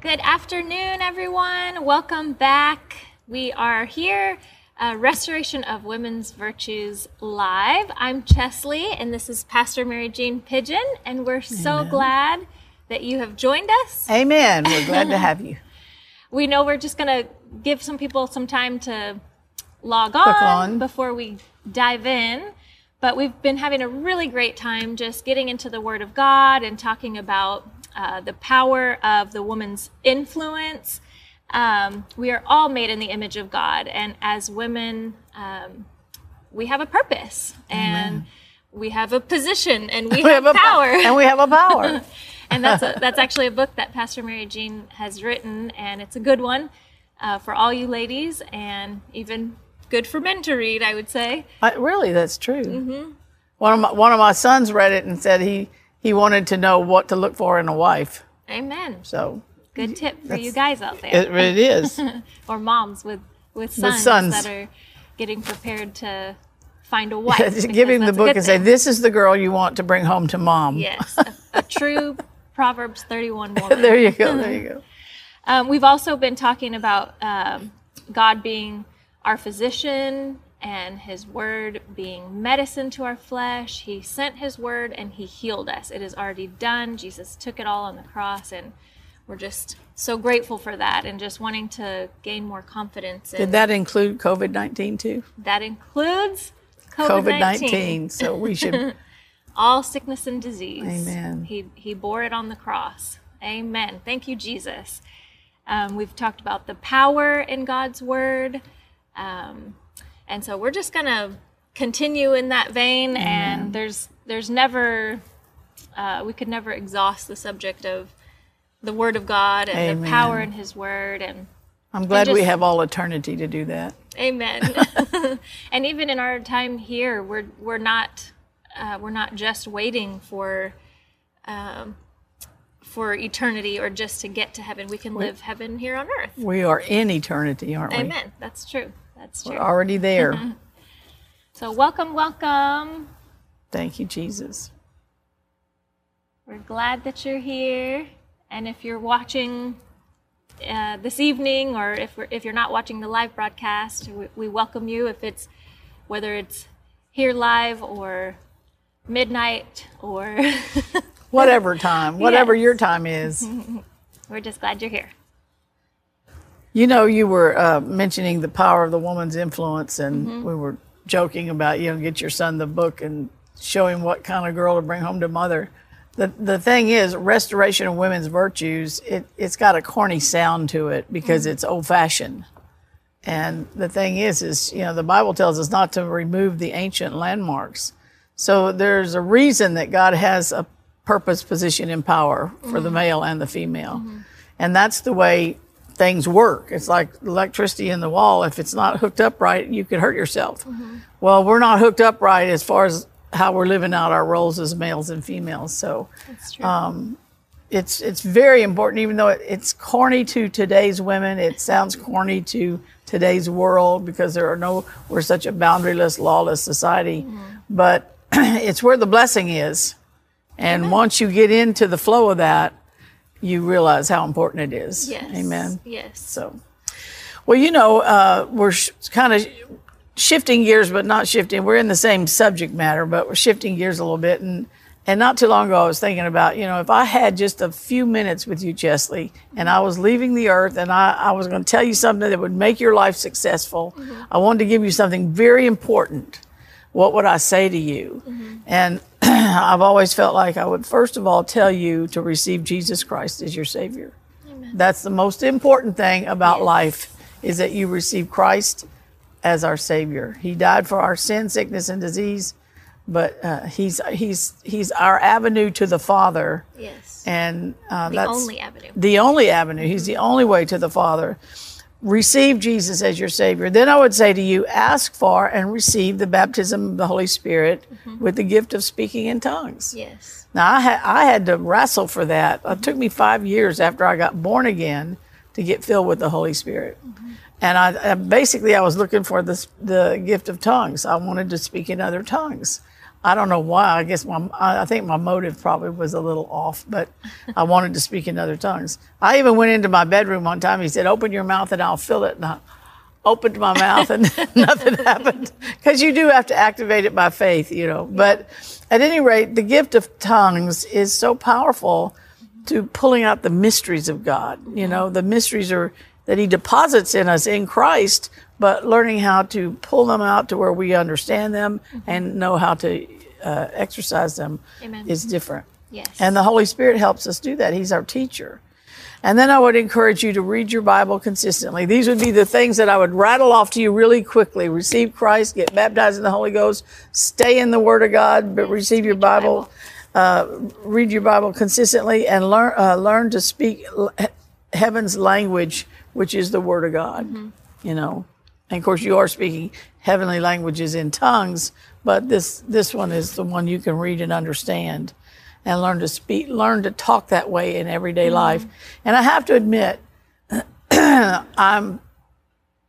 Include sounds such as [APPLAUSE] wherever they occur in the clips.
Good afternoon, everyone. Welcome back. We are here, uh, Restoration of Women's Virtues Live. I'm Chesley, and this is Pastor Mary Jean Pigeon, and we're so Amen. glad that you have joined us. Amen. We're glad to have you. [LAUGHS] We know we're just going to give some people some time to log on, on. before we dive in. But we've been having a really great time just getting into the Word of God and talking about uh, the power of the woman's influence. Um, we are all made in the image of God, and as women, um, we have a purpose and we have a position and we, [LAUGHS] have, a power. [LAUGHS] and we have a power. [LAUGHS] and that's a, that's actually a book that Pastor Mary Jean has written, and it's a good one uh, for all you ladies, and even good for men to read, I would say. I, really, that's true. Mm-hmm. One of my one of my sons read it and said he he wanted to know what to look for in a wife. Amen. So Good tip for you guys out there, it, it is. [LAUGHS] or moms with with sons, sons. that are getting prepared to find a wife. [LAUGHS] because Give him the book and say, "This is the girl you want to bring home to mom." Yes, [LAUGHS] a, a true Proverbs 31 woman. there you go. There you go. Um, we've also been talking about um, God being our physician and His Word being medicine to our flesh. He sent His Word and He healed us. It is already done. Jesus took it all on the cross, and we're just so grateful for that and just wanting to gain more confidence. Did that include COVID nineteen too? that includes COVID COVID 19. nineteen. So we should. [LAUGHS] all sickness and disease. Amen. He, he bore it on the cross. Amen. Thank you, Jesus. Um, we've talked about the power in God's word. Um, and so we're just going to continue in that vein. And there's, there's never, uh, we could never exhaust the subject of the word of God and the power in his word. And I'm glad we just- have all eternity to do that. Amen. [LAUGHS] [LAUGHS] and even in our time here, we're we're not uh, we're not just waiting for um, for eternity or just to get to heaven. We can live heaven here on earth. We are in eternity, aren't we? Amen. That's true. That's true. We're already there. [LAUGHS] So welcome, welcome. Thank you, Jesus. We're glad that you're here. And if you're watching uh, this evening, or if we're, if you're not watching the live broadcast, we, we welcome you. If it's whether it's here live or midnight, or [LAUGHS] Whatever time, whatever Yes. your time is. [LAUGHS] we're just glad you're here. You know, you were uh, mentioning the power of the woman's influence, and Mm-hmm. we were joking about, you know, get your son the book and show him what kind of girl to bring home to mother. The, the thing is, restoration of women's virtues, it, it's got a corny sound to it because Mm-hmm. it's old fashioned. And the thing is, is, you know, the Bible tells us not to remove the ancient landmarks. So there's a reason that God has a purpose, position, and power for Mm-hmm. the male and the female. And that's the way things work. It's like electricity in the wall. If it's not hooked up right, you could hurt yourself. Mm-hmm. Well, we're not hooked up right as far as how we're living out our roles as males and females. So Um, it's it's very important, even though it, it's corny to today's women. It sounds corny to today's world because there are no we're such a boundaryless, lawless society. But [CLEARS THROAT] it's where the blessing is, and once you get into the flow of that, you realize how important it is. yes. Amen. Yes. So, well, you know, uh, we're sh- kind of shifting gears, but not shifting. We're in the same subject matter, but we're shifting gears a little bit. And and not too long ago, I was thinking about, you know, if I had just a few minutes with you, Chesley, and I was leaving the earth, and I, I was going to tell you something that would make your life successful. I wanted to give you something very important. What would I say to you? And [CLEARS THROAT] I've always felt like I would first of all tell you to receive Jesus Christ as your Savior. That's the most important thing about life is that you receive Christ as our Savior. He died for our sin, sickness, and disease, but uh, he's he's he's our avenue to the Father, Yes. and uh, the that's only avenue. the only avenue. He's the only way to the Father. Receive Jesus as your Savior. Then I would say to you, ask for and receive the baptism of the Holy Spirit mm-hmm. with the gift of speaking in tongues. Yes. Now I had I had to wrestle for that. It took me five years after I got born again to get filled with the Holy Spirit. Mm-hmm. And I, I basically I was looking for this the gift of tongues. I wanted to speak in other tongues. I don't know why. I guess my I I think my motive probably was a little off, but I [LAUGHS] wanted to speak in other tongues. I even went into my bedroom one time. He said, "Open your mouth and I'll fill it." And I opened my mouth and [LAUGHS] nothing happened because you do have to activate it by faith, you know. But at any rate, the gift of tongues is so powerful to pulling out the mysteries of God. You know, the mysteries are that He deposits in us in Christ, but learning how to pull them out to where we understand them and know how to uh, exercise them Amen. is different. Yes. And the Holy Spirit helps us do that. He's our teacher. And then I would encourage you to read your Bible consistently. These would be the things that I would rattle off to you really quickly. Receive Christ, get baptized in the Holy Ghost, stay in the Word of God, but receive your Bible, uh, read your Bible consistently, and learn uh, learn to speak heaven's language, which is the Word of God. You know, and of course you are speaking heavenly languages in tongues, but this this one is the one you can read and understand and learn to speak, learn to talk that way in everyday mm-hmm. life. And I have to admit, [CLEARS THROAT] I'm,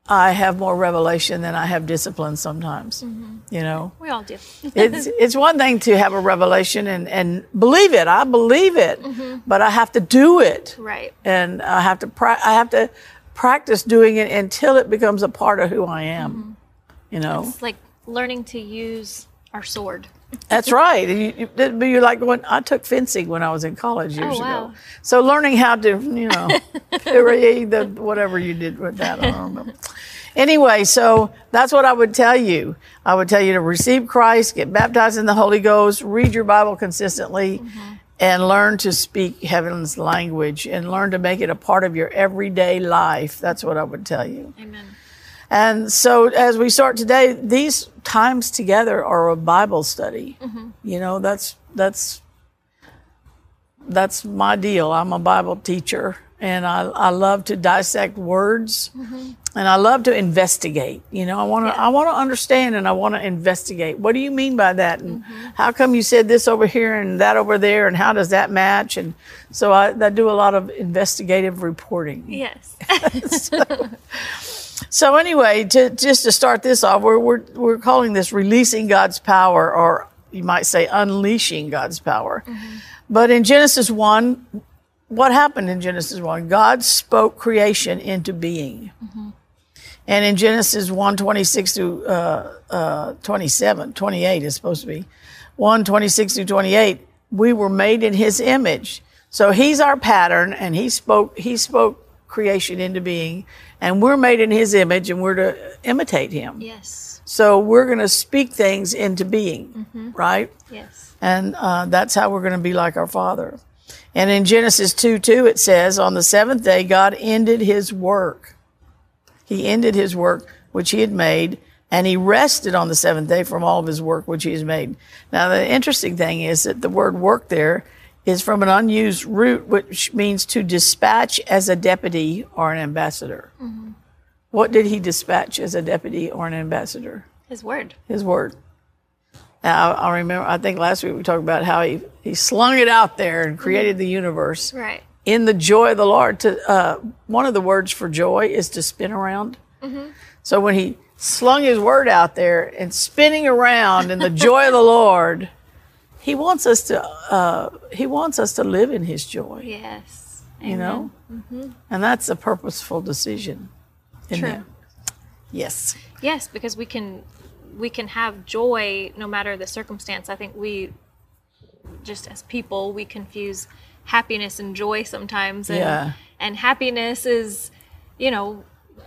I have more revelation than I have discipline sometimes. Mm-hmm. You know, we all do. it's [LAUGHS] it's one thing to have a revelation and and believe it. I believe it, mm-hmm. but I have to do it, right. and I have to pra- I have to practice doing it until it becomes a part of who I am. You know. It's like learning to use our sword. That's [LAUGHS] right. You, you, like when I took fencing when I was in college years Oh, wow. ago. So learning how to, you know, [LAUGHS] the whatever you did with that, I don't remember. Anyway, so that's what I would tell you. I would tell you to receive Christ, get baptized in the Holy Ghost, read your Bible consistently, Mm-hmm. And learn to speak heaven's language and learn to make it a part of your everyday life. That's what I would tell you. Amen. And so, as we start today, these times together are a Bible study. Mm-hmm. You know, that's that's that's my deal. I'm a Bible teacher, and I, I love to dissect words, mm-hmm. and I love to investigate. You know, I want to I want to understand, and I want to investigate. What do you mean by that? And mm-hmm. how come you said this over here and that over there, and how does that match? And so I, I do a lot of investigative reporting. Yes. [LAUGHS] [LAUGHS] So anyway, to, just to start this off, we're, we're, we're calling this releasing God's power, or you might say unleashing God's power. Mm-hmm. But in Genesis 1, what happened in Genesis 1? God spoke creation into being. And in Genesis 1, 26 to uh, uh, 27, 28 is supposed to be, 1, 26 to 28, we were made in his image. So he's our pattern, and he spoke, he spoke creation into being, and we're made in his image, and we're to imitate him. yes. So we're going to speak things into being, right? Yes. And uh, that's how we're going to be like our Father. And in Genesis 2 2, it says, On the seventh day, God ended his work. He ended his work which he had made, and he rested on the seventh day from all of his work which he has made. Now, the interesting thing is that the word work there is from an unused root, which means to dispatch as a deputy or an ambassador. Mm-hmm. What did he dispatch as a deputy or an ambassador? His word. his word. Now, I I remember, I think last week we talked about how he, he slung it out there and created the universe Right. in the joy of the Lord. To uh, One of the words for joy is to spin around. Mhm. So when he slung his word out there and spinning around in the joy of the [LAUGHS] Lord, he wants us to uh, he wants us to live in his joy, Yes. you know, Mhm. and that's a purposeful decision. True. that. Yes. Yes, because we can we can have joy no matter the circumstance. I think we just as people we confuse happiness and joy sometimes and Yeah. and happiness is you know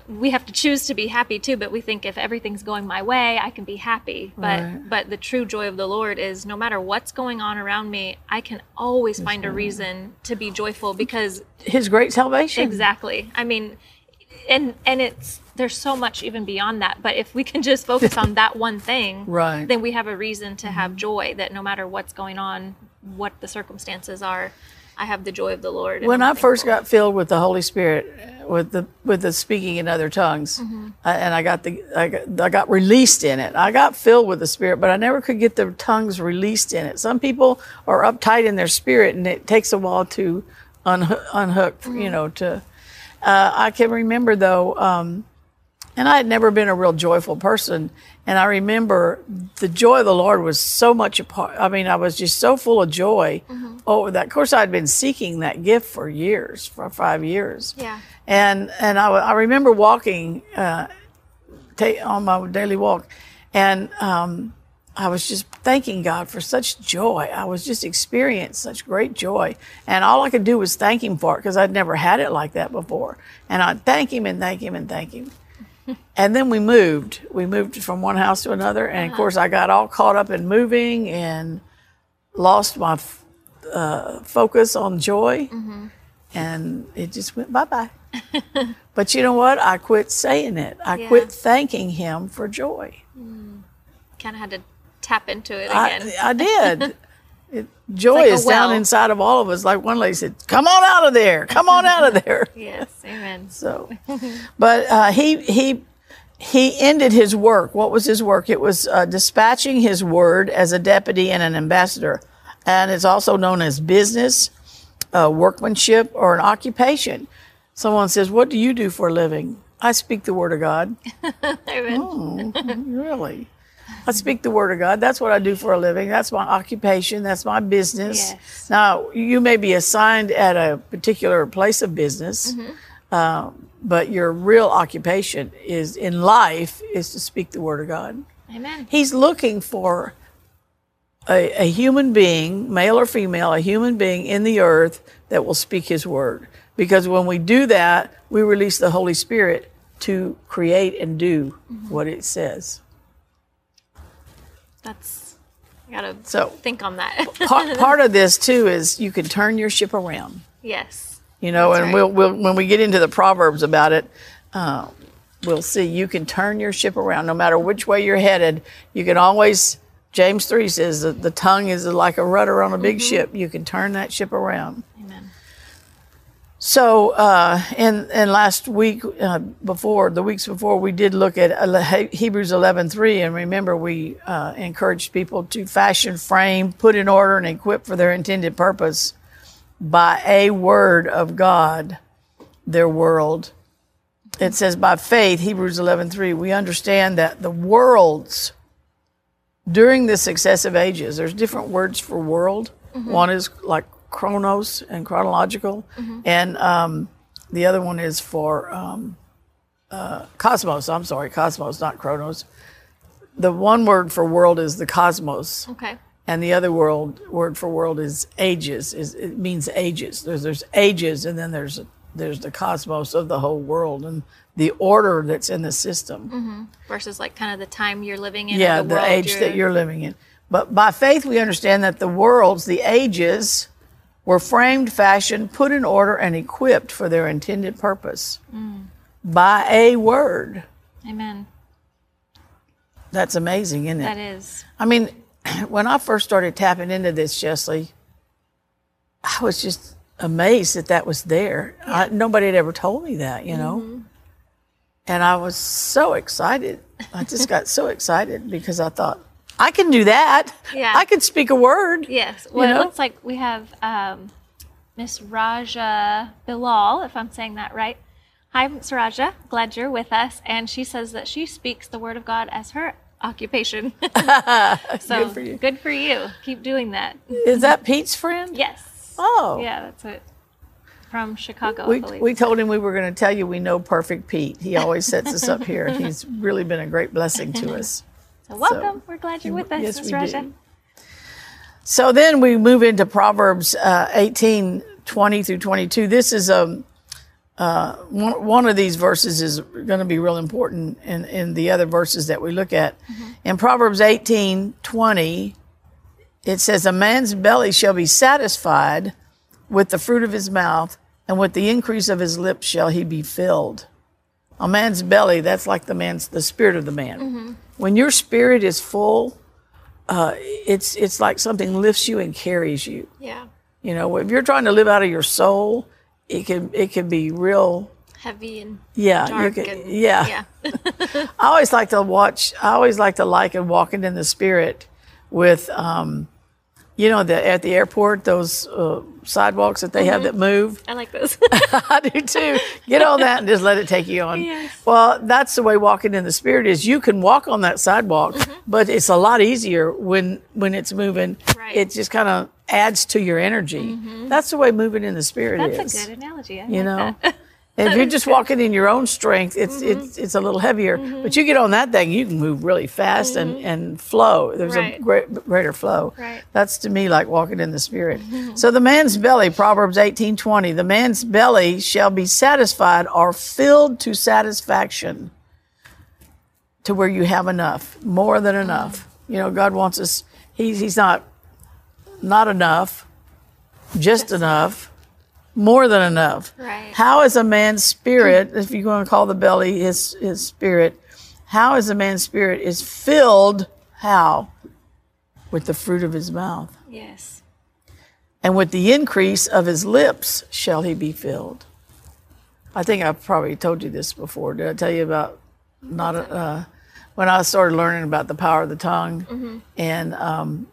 we have to choose to be happy too but we think if everything's going my way I can be happy but Right. but the true joy of the Lord is no matter what's going on around me I can always find a reason to be joyful because His great salvation. Exactly. I mean, and and it's there's so much even beyond that. But if we can just focus on that one thing, [LAUGHS] Right. Mm-hmm. then we have a reason to have joy. That no matter what's going on, what the circumstances are, I have the joy of the Lord. when I'm first got filled with the Holy Spirit, with the with the speaking in other tongues, Mm-hmm. I, and I got the I got, I got released in it. I got filled with the Spirit, but I never could get the tongues released in it. Some people are uptight in their spirit, and it takes a while to unhook, unhook Mm-hmm. you know. To uh, I can remember though. Um, And I had never been a real joyful person. And I remember the joy of the Lord was so much a part. I mean, I was just so full of joy over that. Of course, I'd been seeking that gift for years, for five years. Yeah. And and I, I remember walking uh, ta- on my daily walk, and um, I was just thanking God for such joy. I was just experiencing such great joy, and all I could do was thank Him for it because I'd never had it like that before. And I'd thank Him and thank Him and thank Him. [LAUGHS] and then we moved. We moved from one house to another, and of uh-huh. course, I got all caught up in moving and lost my f- uh, focus on joy, mm-hmm. and it just went bye bye. [LAUGHS] but you know what? I quit saying it. I Yeah. quit thanking Him for joy. Mm. Kind of had to tap into it again. I did. [LAUGHS] It, joy like is down well. inside of all of us. Like one lady said, "Come on out of there! Come on out of [LAUGHS] there!" yes. Amen. [LAUGHS] So, but uh, he he he ended his work. What was his work? It was uh, dispatching his word as a deputy and an ambassador, and it's also known as business, uh, workmanship, or an occupation. Someone says, "What do you do for a living?" I speak the word of God. Amen. Really? I speak the word of God. That's what I do for a living. That's my occupation. That's my business. Yes. Now, you may be assigned at a particular place of business, uh, but your real occupation is in life is to speak the word of God. Amen. He's looking for a, a human being, male or female, a human being in the earth that will speak his word. Because when we do that, we release the Holy Spirit to create and do what it says. That's I gotta So think on that. part, [LAUGHS] part of this too is you can turn your ship around. yes. You know, That's and right. we'll, we'll when we get into the proverbs about it, uh, we'll see you can turn your ship around no matter which way you're headed. You can always. James three says that the tongue is like a rudder on a big ship. You can turn that ship around. So, uh, in in last week uh, before the weeks before, we did look at He- Hebrews eleven three, and remember we uh, encouraged people to fashion, frame, put in order, and equip for their intended purpose by a word of God, their world. It says by faith, Hebrews eleven three, we understand that the worlds during the successive ages, there's different words for world. One is like chronos and chronological, and um, the other one is for um, uh, cosmos. I'm sorry, cosmos, not chronos. The one word for world is the cosmos, Okay. and the other world word for world is ages. Is it means ages. There's there's ages, and then there's there's the cosmos of the whole world and the order that's in the system Versus like kind of the time you're living in. yeah, the, the, age that you're living in. But by faith, we understand that the worlds, the ages, were framed, fashioned, put in order, and equipped for their intended purpose Mm. by a word. Amen. That's amazing, isn't it? That is. I mean, [CLEARS THROAT] when I first started tapping into this, Chesley, I was just amazed that that was there. I, nobody had ever told me that, you know. Mm-hmm. And I was so excited. I just got so [LAUGHS] excited because I thought, I can do that. Yeah. I can speak a word. Yes. Well, know? it looks like we have um, Miss Raja Bilal, if I'm saying that right. Hi, Miss Raja. Glad you're with us. And she says that she speaks the Word of God as her occupation. [LAUGHS] [LAUGHS] so Good for you. good for you. Keep doing that. Is that Pete's friend? Yes. Oh. Yeah, that's it. From Chicago, We, I believe. we told him we were going to tell you we know perfect Pete. He always sets us up here. [LAUGHS] He's really been a great blessing to us. So welcome. We're glad you're with us, Yes, we Raja. do. So then we move into Proverbs uh, 18, 20 through 22. This is um, uh, one, one of these verses is going to be real important in, in the other verses that we look at. In Proverbs 18, 20, it says, A man's belly shall be satisfied with the fruit of his mouth, and with the increase of his lips shall he be filled. A man's belly, that's like the man's the spirit of the man. When your spirit is full, uh, it's it's like something lifts you and carries you. Yeah. You know, if you're trying to live out of your soul, it can it can be real. Heavy and Yeah, dark can, and yeah. yeah. [LAUGHS] [LAUGHS] I always like to watch. I always like to like and walking in the spirit with um, you know, the, at the airport, those uh, sidewalks that they have mm-hmm. that move. I like those. [LAUGHS] I do too. Get on that and just let it take you on. Yes. Well, that's the way walking in the spirit is. You can walk on that sidewalk, mm-hmm. but it's a lot easier when when it's moving. Right. It just kind of adds to your energy. Mm-hmm. That's the way moving in the spirit That's is. That's a good analogy. I You like know. [LAUGHS] if you're just walking in your own strength, it's Mm-hmm. it's it's a little heavier. But you get on that thing, you can move really fast and and flow. There's a Mm-hmm. Great, greater flow. Right. Mm-hmm. That's to me like walking in the spirit. So the man's belly, Proverbs eighteen twenty, the man's belly shall be satisfied or filled to satisfaction, to where you have enough, more than enough. You know, God wants us. He's he's not not enough, just enough, more than enough. Right. How is a man's spirit, if you're going to call the belly his his spirit, how is a man's spirit is filled? How? With the fruit of his mouth, Yes. and with the increase of his lips shall he be filled. I think I've probably told you this before. Did I tell you about not uh, when I started learning about the power of the tongue and um,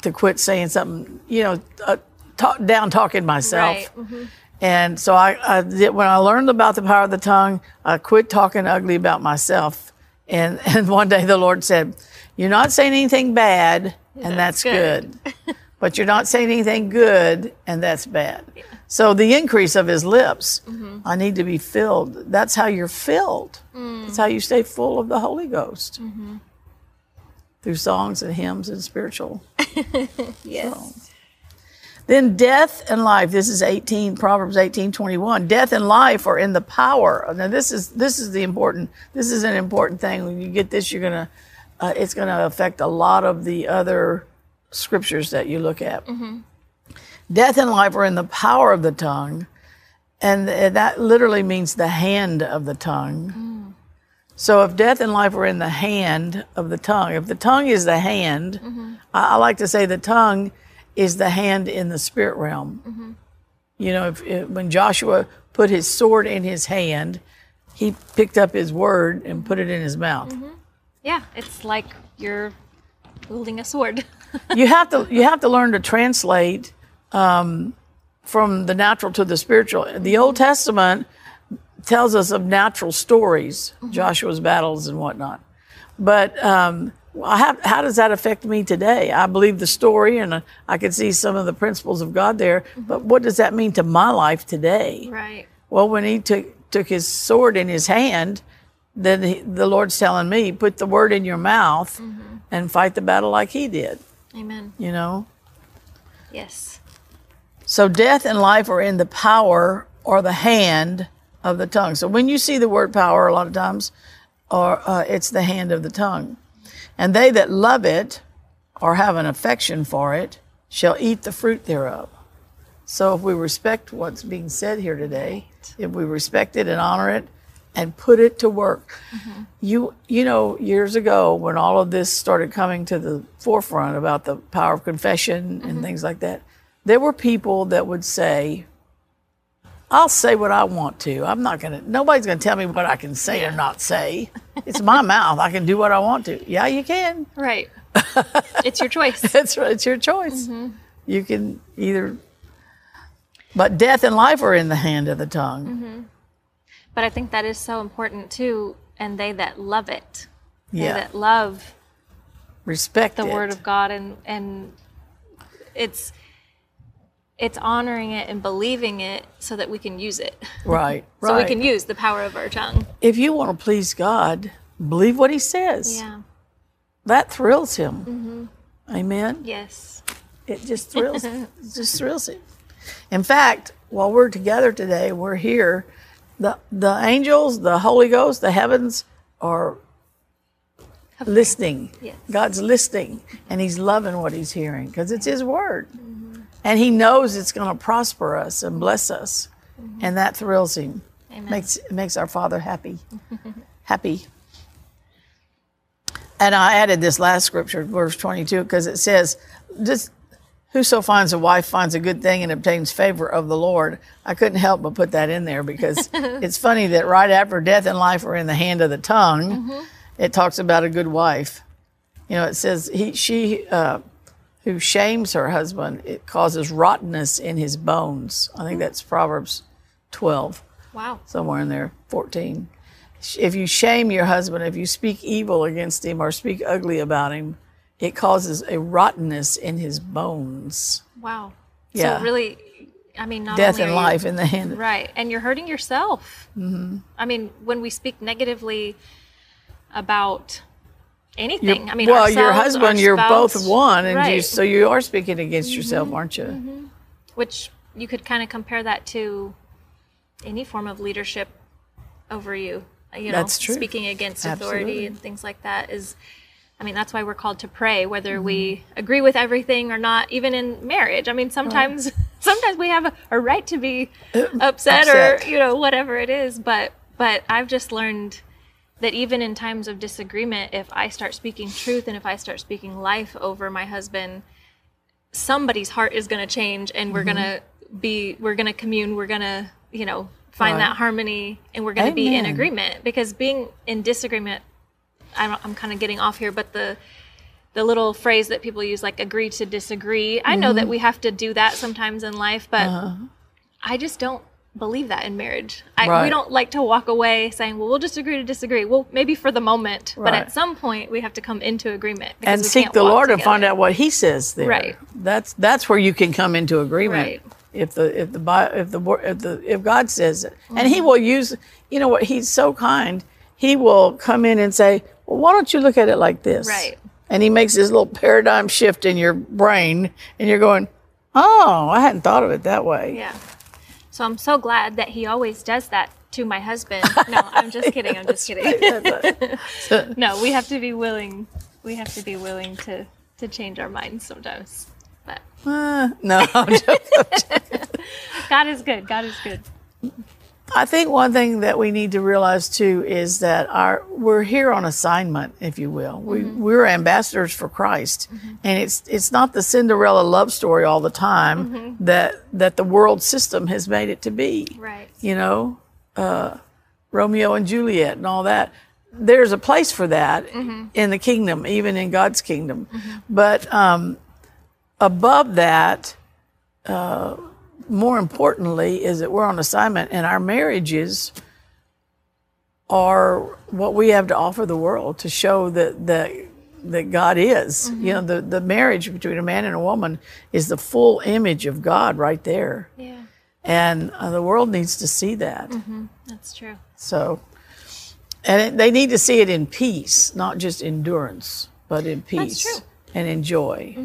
to quit saying something, you know, uh, talk, down talking myself. Right. Mhm. And so I, I did, when I learned about the power of the tongue, I quit talking ugly about myself. And, [LAUGHS] and one day the Lord said, You're not saying anything bad, and that's, That's good. good. [LAUGHS] but you're not saying anything good, and that's bad. So the increase of his lips, Mm-hmm. I need to be filled. That's how you're filled. Mm. That's how you stay full of the Holy Ghost Mm-hmm. through songs and hymns and spiritual. [LAUGHS] Yes. Then death and life. This is 18 Proverbs 18, 21. Death and life are in the power. Now this is this is the important. This is an important thing. When you get this, you're gonna. Uh, it's gonna affect a lot of the other scriptures that you look at. Mm-hmm. Death and life are in the power of the tongue, and th- that literally means the hand of the tongue. Mm. So if death and life are in the hand of the tongue, if the tongue is the hand, mm-hmm. I, I like to say the tongue is the hand in the spirit realm. You know, if, if when Joshua put his sword in his hand, he picked up his word and put it in his mouth. Yeah. It's like you're holding a sword. [LAUGHS] you have to you have to learn to translate um, from the natural to the spiritual. The Old Testament tells us of natural stories, Joshua's battles and whatnot. But um, how, how does that affect me today? I believe the story, and uh, I can see some of the principles of God there. But what does that mean to my life today? right. Well, when he took took his sword in his hand, then he, the Lord's telling me, put the word in your mouth and fight the battle like he did. Amen. You know. Yes. So death and life are in the power or the hand of the tongue. So when you see the word power, a lot of times, or uh, it's the hand of the tongue. And they that love it or have an affection for it shall eat the fruit thereof. So if we respect what's being said here today, if we respect it and honor it and put it to work. Mm-hmm. You you know, years ago when all of this started coming to the forefront about the power of confession and mm-hmm. things like that, there were people that would say, I'll say what I want to. I'm not going to, nobody's going to tell me what I can say or not say. [LAUGHS] It's my mouth. I can do what I want to. Yeah, you can. Right. [LAUGHS] it's your choice. It's, it's your choice. Mm-hmm. You can either, but death and life are in the hand of the tongue. Mm-hmm. But I think that is so important too. And they that love it, they Yeah. that love Respect the it. word of God and and it's it's honoring it and believing it so that we can use it. Right, right. [LAUGHS] So we can use the power of our tongue. if you want to please God, believe what He says. Yeah. That thrills Him. Mm-hmm. Amen. Yes. It just [LAUGHS] thrills. it just thrills Him. In fact, while we're together today, we're here. The the angels, the Holy Ghost, the heavens are listening. Yes. God's listening, and He's loving what He's hearing because it's His word, and He knows it's going to prosper us and bless us, and that thrills Him. Amen. Makes makes our Father happy, [LAUGHS] happy. And I added this last scripture, verse twenty-two, because it says, "Just whoso finds a wife finds a good thing and obtains favor of the Lord." I couldn't help but put that in there because [LAUGHS] it's funny that right after death and life are in the hand of the tongue, it talks about a good wife. You know, it says he she uh, who shames her husband, it causes rottenness in his bones. I think that's Proverbs 12, Wow. somewhere in there, 14. If you shame your husband, if you speak evil against him or speak ugly about him, it causes a rottenness in his bones. Wow. Yeah. So really, I mean, not Death only and you- life in the hand. Right. And you're hurting yourself. Mm-hmm. I mean, when we speak negatively about anything, I mean, well, your husband, our you're both one, and you, so you are speaking against mm-hmm. yourself, aren't you? Mm-hmm. which you could kind of compare that to any form of leadership over you. You know, That's true. speaking against Absolutely. authority and things like that is. I mean, that's why we're called to pray, whether Mm-hmm. we agree with everything or not, even in marriage. I mean, sometimes [LAUGHS] sometimes we have a, a right to be upset, upset. or you know whatever it is. But but I've just learned that even in times of disagreement, if I start speaking truth and if I start speaking life over my husband, somebody's heart is going to change, and we're going to be we're going to commune. We're going to you know find Right. that harmony, and we're going to be in agreement. Because being in disagreement, I I'm kind of getting off here, but the the little phrase that people use like agree to disagree. I know Mm-hmm. that we have to do that sometimes in life, but Uh-huh. I just don't believe that in marriage. I, Right. We don't like to walk away saying, "Well, we'll just agree to disagree." Well, maybe for the moment, but at some point we have to come into agreement because And we seek the Lord and find out what He says there. Right. That's that's where you can come into agreement. Right. If the if the if the if the if God says it, and Mm-hmm. He will use, you know what? He's so kind. He will come in and say, "Well, why don't you look at it like this?" Right. And He makes this little paradigm shift in your brain, and you're going, "Oh, I hadn't thought of it that way." Yeah. So I'm so glad that he always does that to my husband. No, I'm just [LAUGHS] kidding. I'm just kidding. [LAUGHS] no, we have to be willing. We have to be willing to to change our minds sometimes. But Uh, no, I'm joking. [LAUGHS] God is good. God is good. I think one thing that we need to realize too is that our we're here on assignment, if you will. We mm-hmm. we're ambassadors for Christ, mm-hmm. and it's it's not the Cinderella love story all the time mm-hmm. that that the world system has made it to be. Right. You know, uh, Romeo and Juliet and all that. There's a place for that in the kingdom, even in God's kingdom. But um, above that, uh, more importantly is that we're on assignment and our marriages are what we have to offer the world to show that that that God is. You know, the, the marriage between a man and a woman is the full image of God right there. Yeah, And uh, the world needs to see that. that's true. So, and it, they need to see it in peace, not just endurance, but in peace and in joy.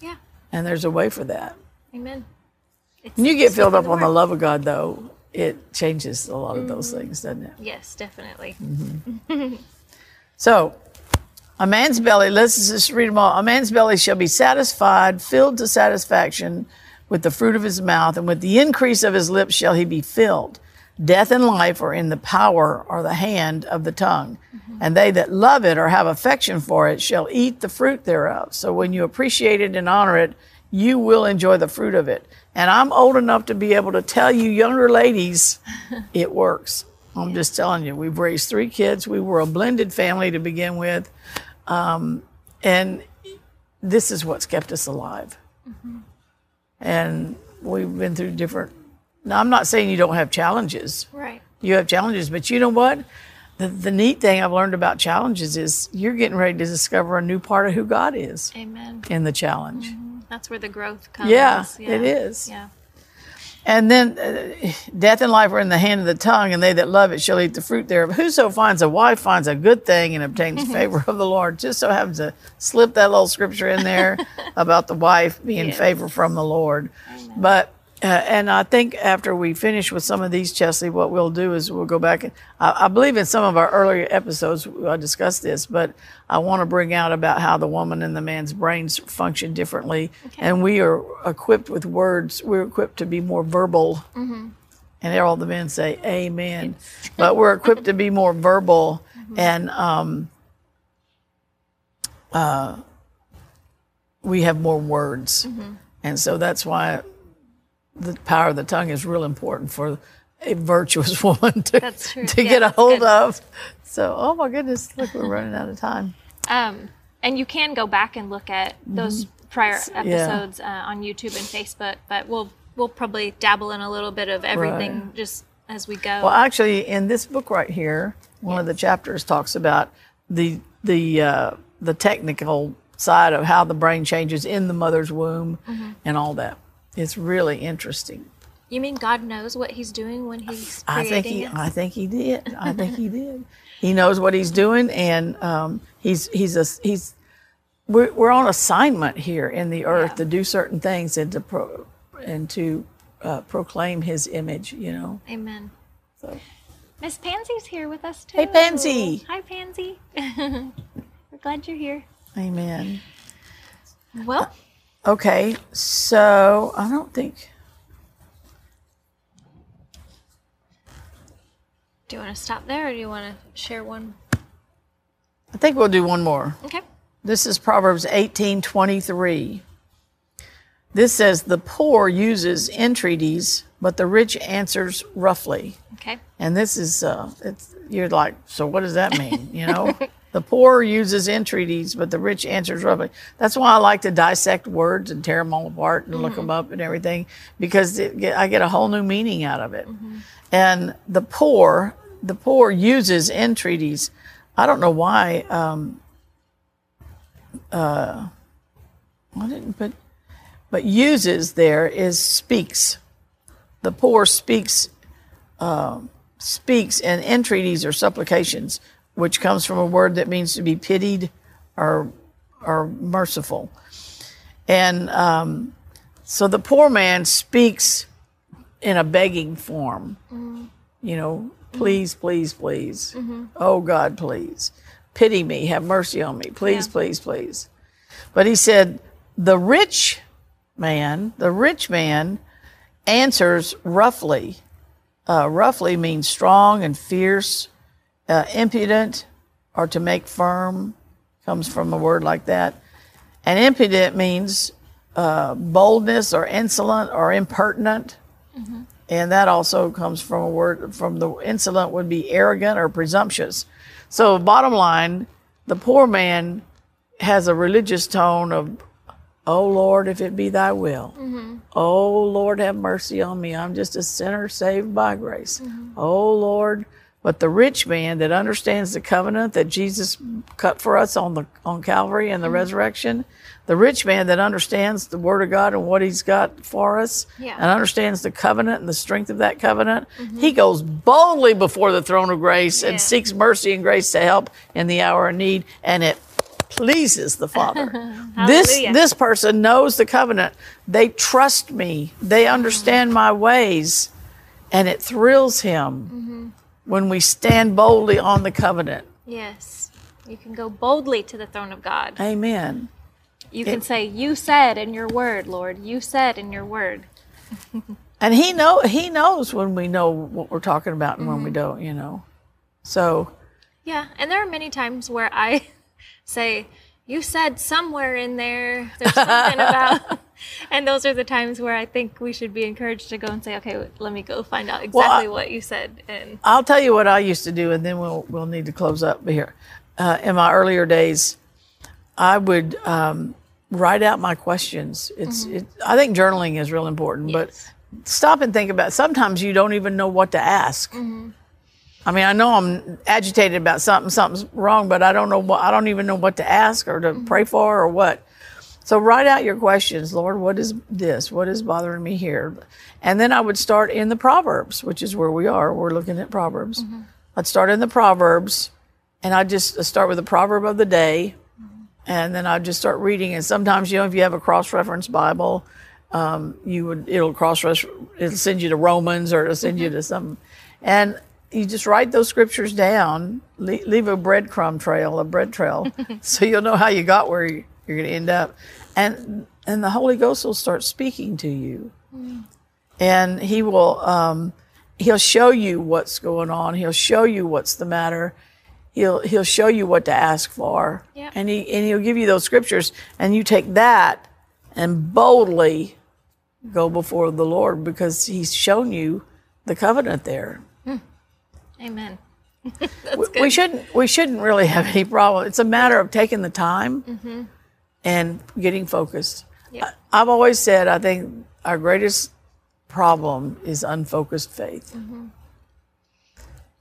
Yeah. And there's a way for that. Amen. When you get filled up on the love of God, though, it changes a lot of those mm-hmm. things, doesn't it? Yes, definitely. Mm-hmm. [LAUGHS] So, a man's belly, let's just read them all. A man's belly shall be satisfied, filled to satisfaction with the fruit of his mouth, and with the increase of his lips shall he be filled. Death and life are in the power or the hand of the tongue, mm-hmm. and they that love it or have affection for it shall eat the fruit thereof. So, when you appreciate it and honor it, you will enjoy the fruit of it. And I'm old enough to be able to tell you, younger ladies, [LAUGHS] it works. I'm just telling you, we've raised three kids. We were a blended family to begin with. Um, and this is what's kept us alive. And we've been through different. Now, I'm not saying you don't have challenges. Right. You have challenges, but you know what? The, the neat thing I've learned about challenges is you're getting ready to discover a new part of who God is Amen. in the challenge. That's where the growth comes. Yeah, it is. Yeah. And then uh, death and life are in the hand of the tongue, and they that love it shall eat the fruit thereof. Whoso finds a wife finds a good thing and obtains favor of the Lord. Just so happens to slip that little scripture in there [LAUGHS] about the wife being Yes. favor from the Lord. But uh, and I think after we finish with some of these, Chesley, what we'll do is we'll go back and I, I believe in some of our earlier episodes I discussed this, but I want to bring out about how the woman and the man's brains function differently, and we are equipped with words. We're equipped to be more verbal, and all the men say Amen. but we're equipped to be more verbal, and um, uh, we have more words, and so that's why the power of the tongue is real important for a virtuous [LAUGHS] woman to, to Yeah, get a hold good. of. So, oh my goodness, look, we're running out of time. Um, and you can go back and look at those prior episodes uh, on YouTube and Facebook, but we'll we'll probably dabble in a little bit of everything Right. just as we go. Well, actually, in this book right here, one of the chapters talks about the the uh, the technical side of how the brain changes in the mother's womb Mm-hmm. and all that. It's really interesting. you mean God knows what He's doing when He's I think he, us? I think he did. I think he did. He knows what he's doing, and um, he's he's a he's we're we're on assignment here in the earth Yeah. to do certain things and to pro, and to uh, proclaim His image. You know. Amen. So Miss Pansy's here with us too. Hey, Pansy. Hi, Pansy. [LAUGHS] We're glad you're here. Amen. Well, Okay, so I don't think do you want to stop there, or do you want to share one? I think we'll do one more. Okay. This is Proverbs 18:23. This says the poor uses entreaties, but the rich answers roughly. Okay. And this is uh it's you're like, so what does that mean, you know? [LAUGHS] the poor uses entreaties, but the rich answers roughly. That's why I like to dissect words and tear them all apart and look them up and everything because it, I get a whole new meaning out of it. And the poor, the poor uses entreaties. I don't know why. Um, uh, I didn't put, but uses there is speaks. The poor speaks speaks and entreaties or supplications, which comes from a word that means to be pitied or or merciful. And um, so the poor man speaks in a begging form. You know, please, please, please. Oh God, please. Pity me, have mercy on me. Please, Yeah. please, please. But he said, the rich man, the rich man answers roughly uh, roughly means strong and fierce, uh, impudent, or to make firm, comes from a word like that. And impudent means uh, boldness or insolent or impertinent. And that also comes from a word from the insolent would be arrogant or presumptuous. So, bottom line, the poor man has a religious tone of, Oh Lord, if it be thy will. Oh Lord, have mercy on me. I'm just a sinner saved by grace. Oh Lord. But the rich man that understands the covenant that Jesus cut for us on the on Calvary and the mm-hmm. resurrection, the rich man that understands the word of God and what he's got for us Yeah. and understands the covenant and the strength of that covenant, mm-hmm. he goes boldly before the throne of grace Yeah. and seeks mercy and grace to help in the hour of need and it pleases the Father. [LAUGHS] this this person knows the covenant. They trust me. They mm-hmm. understand my ways. And it thrills him when we stand boldly on the covenant. Yes. You can go boldly to the throne of God. Amen. You can say, "You said in your word, Lord. You said in your word." [LAUGHS] And he know he knows when we know what we're talking about and when we mm-hmm. don't, you know. So Yeah, and there are many times where I [LAUGHS] say, "You said somewhere in there there's [LAUGHS] something about," [LAUGHS] and those are the times where I think we should be encouraged to go and say, "Okay, let me go find out exactly I- what you said." And I'll tell you what I used to do, and then we'll we'll need to close up here. Uh, in my earlier days, I would um, write out my questions. It's it, I think journaling is real important, Mm-hmm. Yes. but stop and think about. Sometimes you don't even know what to ask. Mm-hmm. I mean, I know I'm agitated about something, something's wrong, but I don't know what I don't even know what to ask or to Mm-hmm. pray for or what. So write out your questions, Lord. What is this? What is bothering me here? And then I would start in the Proverbs, which is where we are. We're looking at Proverbs. Mm-hmm. I'd start in the Proverbs, and I'd just start with the proverb of the day, mm-hmm. and then I'd just start reading. And sometimes, you know, if you have a cross-reference Bible, um, you would it'll cross reference, it'll send you to Romans or it'll send you mm-hmm. to some, and you just write those scriptures down. Leave, leave a breadcrumb trail, a bread trail, [LAUGHS] so you'll know how you got where you- you're going to end up, and and the Holy Ghost will start speaking to you, and He will um, He'll show you what's going on. He'll show you what's the matter. He'll He'll show you what to ask for, Yeah. and He and He'll give you those scriptures, and you take that and boldly go before the Lord because He's shown you the covenant there. Amen. [LAUGHS] we shouldn't we shouldn't really have any problem. It's a matter of taking the time and getting focused. Yeah. I- I've always said I think our greatest problem is unfocused faith. Mm-hmm.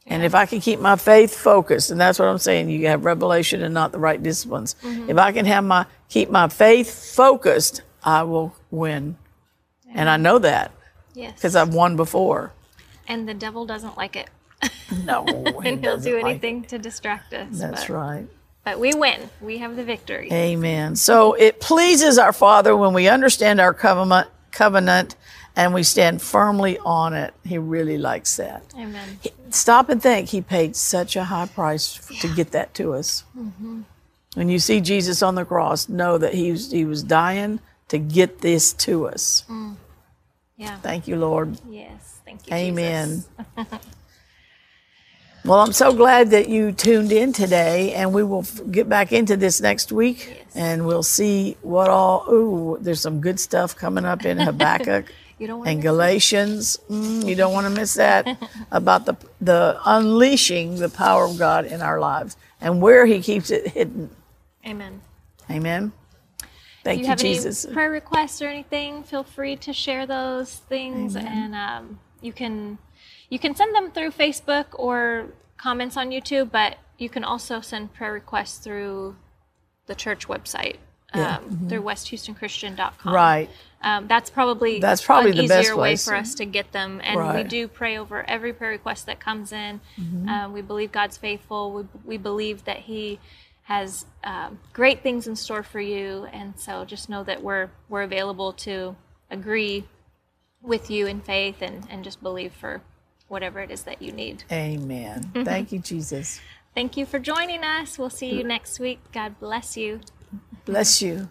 And if I can keep my faith focused, and that's what I'm saying, you have revelation and not the right disciplines. Mm-hmm. If I can have my keep my faith focused, I will win. And I know that Yes. because I've won before. and the devil doesn't like it. No, [LAUGHS] he and he'll do like anything to distract us. That's but, right. But we win. We have the victory. Amen. So it pleases our Father when we understand our covenant, covenant and we stand firmly on it. He really likes that. Amen. Stop and think. He paid such a high price to get that to us. Mm-hmm. When you see Jesus on the cross, know that he was, he was dying to get this to us. Mm. Yeah. Thank you, Lord. Yes. Thank you. Amen. [LAUGHS] Well, I'm so glad that you tuned in today, and we will get back into this next week, Yes. and we'll see what all. Ooh, there's some good stuff coming up in Habakkuk [LAUGHS] and Galatians. Mm, you don't want to miss that about the the unleashing the power of God in our lives and where He keeps it hidden. Amen. Amen. If Thank you you, have Jesus. any prayer requests or anything, feel free to share those things, and um, you can you can send them through Facebook or comments on YouTube. But you can also send prayer requests through the church website Yeah. um, through westhoustonchristian.com. Right. Um, that's probably That's probably an the easier way for us to get them. And we Right. Mm-hmm. do pray over every prayer request that comes in. Um, we believe God's faithful. We, we believe that He has um, great things in store for you. And so just know that we're we're available to agree with you in faith and, and just believe for whatever it is that you need. Amen. [LAUGHS] Thank you, Jesus. Thank you for joining us. We'll see you next week. God bless you. Bless you.